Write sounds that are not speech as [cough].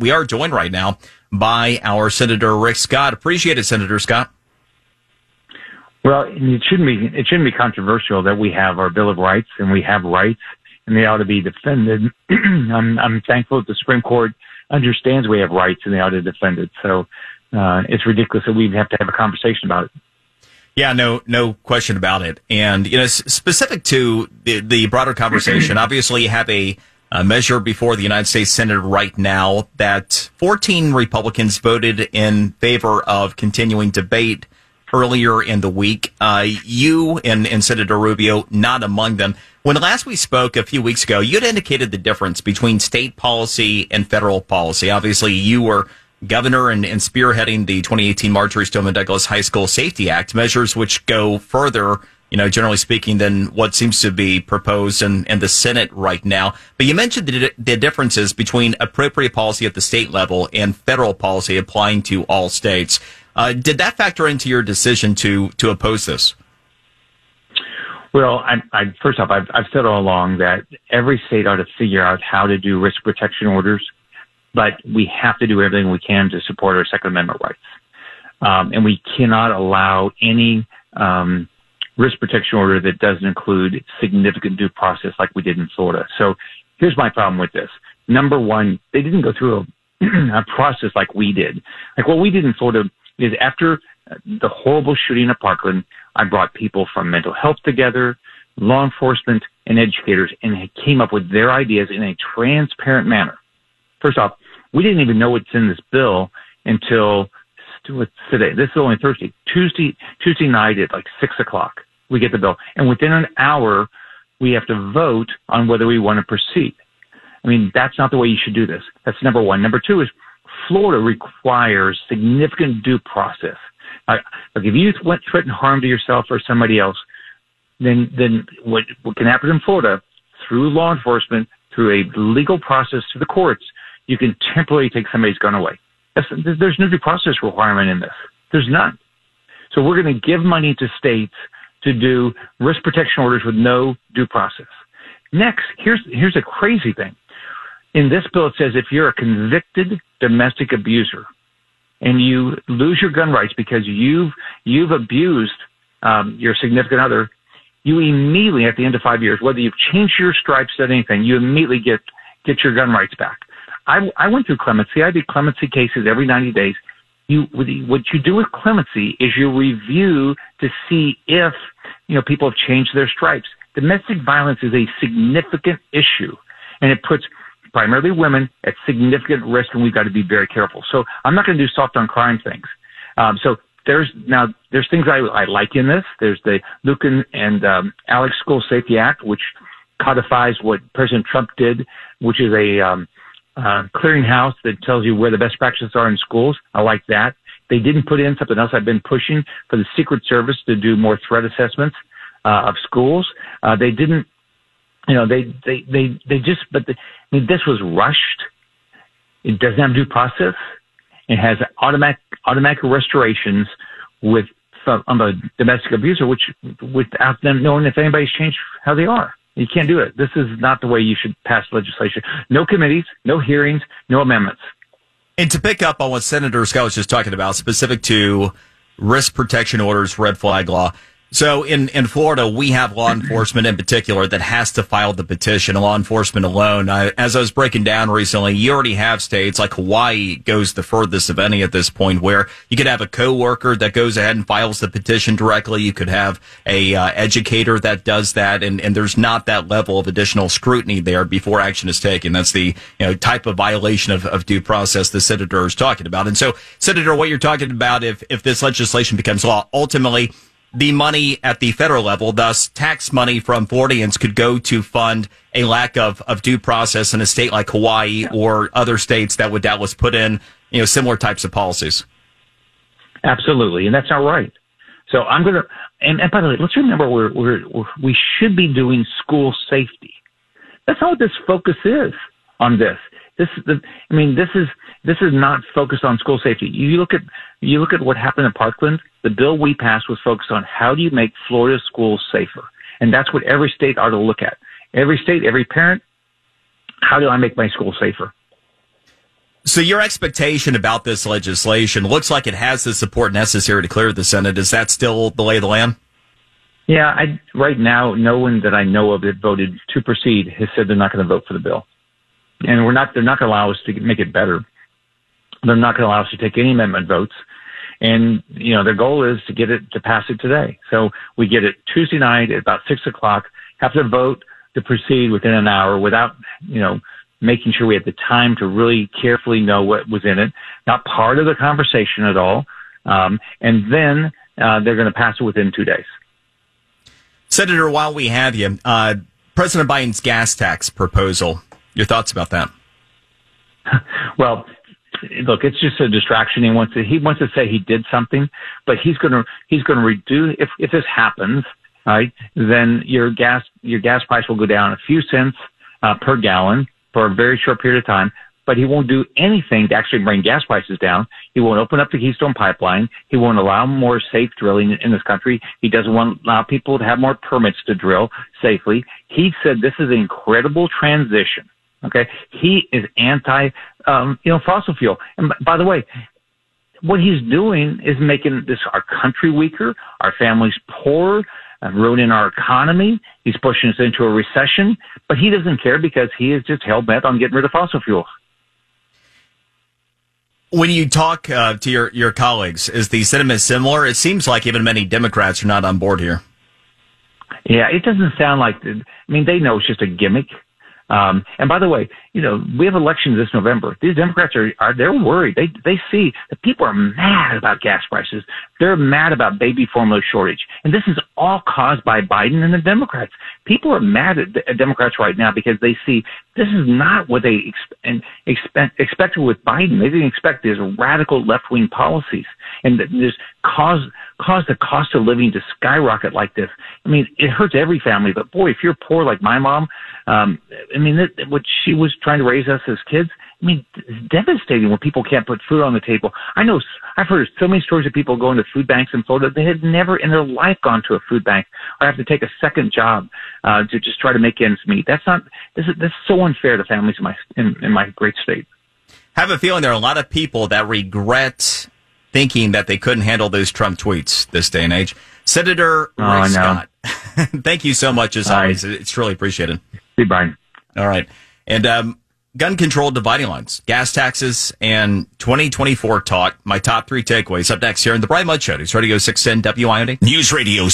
We are joined right now by our Senator Rick Scott. Appreciate it, Senator Scott. Well, it shouldn't be it shouldn't be controversial that we have our Bill of Rights and we have rights and they ought to be defended. [clears throat] I'm, I'm thankful that the Supreme Court understands we have rights and they ought to defend it. So uh, it's ridiculous that we have to have a conversation about it. Yeah, no, no question about it. And you know, specific to the, the broader conversation, [clears throat] obviously you have a, a, measure before the United States Senate right now that 14 Republicans voted in favor of continuing debate earlier in the week. Uh, you and, and Senator Rubio, not among them. When last we spoke a few weeks ago, you had indicated the difference between state policy and federal policy. Obviously, you were governor and, and spearheading the 2018 Marjory Stoneman Douglas High School Safety Act, measures which go further, you know, generally speaking, than what seems to be proposed in, in the Senate right now. But you mentioned the, the differences between appropriate policy at the state level and federal policy applying to all states. Uh, did that factor into your decision to to oppose this? Well, I, I, first off, I've, I've said all along that every state ought to figure out how to do risk protection orders but we have to do everything we can to support our Second Amendment rights. Um, and we cannot allow any um, risk protection order that doesn't include significant due process like we did in Florida. So here's my problem with this. Number one, they didn't go through a, [clears throat] a process like we did. Like what we did in Florida is after the horrible shooting at Parkland, I brought people from mental health together, law enforcement, and educators, and came up with their ideas in a transparent manner. First off, we didn't even know what's in this bill until today. This is only Thursday. Tuesday, Tuesday night at like six o'clock, we get the bill. And within an hour, we have to vote on whether we want to proceed. I mean, that's not the way you should do this. That's number one. Number two is Florida requires significant due process. Uh, like if you threaten harm to yourself or somebody else, then then what, what can happen in Florida through law enforcement, through a legal process to the courts, you can temporarily take somebody's gun away. That's, there's no due process requirement in this. There's none. So we're going to give money to states to do risk protection orders with no due process. Next, here's, here's a crazy thing. In this bill, it says if you're a convicted domestic abuser and you lose your gun rights because you've, you've abused um, your significant other, you immediately, at the end of five years, whether you've changed your stripes or anything, you immediately get, get your gun rights back. I, I went through clemency. I did clemency cases every 90 days. You, what you do with clemency is you review to see if, you know, people have changed their stripes. Domestic violence is a significant issue and it puts primarily women at significant risk and we've got to be very careful. So I'm not going to do soft on crime things. Um, so there's now, there's things I, I like in this. There's the Lucan and um, Alex School Safety Act, which codifies what President Trump did, which is a, um, uh, clearinghouse that tells you where the best practices are in schools. I like that. They didn't put in something else I've been pushing for the Secret Service to do more threat assessments uh, of schools. Uh, they didn't, you know, they they they they just. But the, I mean, this was rushed. It doesn't have due process. It has automatic automatic restorations with on the domestic abuser, which without them knowing if anybody's changed how they are. You can't do it. This is not the way you should pass legislation. No committees, no hearings, no amendments. And to pick up on what Senator Scott was just talking about, specific to risk protection orders, red flag law, so in, in Florida, we have law enforcement in particular that has to file the petition. Law enforcement alone, I, as I was breaking down recently, you already have states like Hawaii goes the furthest of any at this point, where you could have a coworker that goes ahead and files the petition directly. You could have a uh, educator that does that, and, and there's not that level of additional scrutiny there before action is taken. That's the you know type of violation of, of due process the senator is talking about. And so, Senator, what you're talking about, if if this legislation becomes law, ultimately the money at the federal level, thus tax money from Floridians could go to fund a lack of, of due process in a state like Hawaii or other states that would doubtless put in, you know, similar types of policies. Absolutely. And that's not right. So I'm going to, and, and by the way, let's remember we're, we're, we're, we should be doing school safety. That's not what this focus is on this. This is the, I mean, this is, this is not focused on school safety. You look at, you look at what happened in Parkland. The bill we passed was focused on how do you make Florida schools safer? And that's what every state ought to look at. Every state, every parent, how do I make my school safer? So your expectation about this legislation looks like it has the support necessary to clear the Senate. Is that still the lay of the land? Yeah, I, right now, no one that I know of that voted to proceed has said they're not going to vote for the bill, and we're not. They're not going to allow us to make it better. They're not going to allow us to take any amendment votes, and you know their goal is to get it to pass it today. So we get it Tuesday night at about six o'clock. Have to vote to proceed within an hour without you know making sure we had the time to really carefully know what was in it. Not part of the conversation at all, um, and then uh, they're going to pass it within two days. Senator, while we have you, uh, President Biden's gas tax proposal, your thoughts about that? [laughs] well, look, it's just a distraction. He wants to he wants to say he did something, but he's going to he's to reduce if if this happens, right? Then your gas your gas price will go down a few cents uh, per gallon for a very short period of time but he won't do anything to actually bring gas prices down. He won't open up the Keystone Pipeline. He won't allow more safe drilling in this country. He doesn't want allow people to have more permits to drill safely. He said this is an incredible transition. Okay, he is anti, um, you know, fossil fuel. And by the way, what he's doing is making this our country weaker, our families poorer, uh, ruining our economy. He's pushing us into a recession, but he doesn't care because he is just hell bent on getting rid of fossil fuels. When you talk uh, to your, your colleagues, is the sentiment similar? It seems like even many Democrats are not on board here. Yeah, it doesn't sound like. I mean, they know it's just a gimmick. Um, and by the way, you know, we have elections this November. These Democrats are, are they're worried. They they see that people are mad about gas prices. They're mad about baby formula shortage, and this is all caused by Biden and the Democrats. People are mad at, the, Democrats right now because they see this is not what they ex- expect, expected with Biden. They didn't expect these radical left wing policies, and this cause cause the cost of living to skyrocket like this. I mean, it hurts every family, but boy, if you're poor like my mom, um, I mean, that, what she was trying to raise us as kids, I mean, it's devastating when people can't put food on the table. I know I've heard so many stories of people going to food banks in Florida. They had never in their life gone to a food bank or have to take a second job uh, to just try to make ends meet. That's not. This is this is so unfair to families in my in, in my great state. I have a feeling there are a lot of people that regret thinking that they couldn't handle those Trump tweets this day and age. Senator oh, Rick Scott, [laughs] thank you so much as always. It's really appreciated. Be Brian. All right. And um, gun control dividing lines, gas taxes, and 2024 talk. My top three takeaways up next here in the Brian Mudd Show. News Radio 610 WIOD. News Radio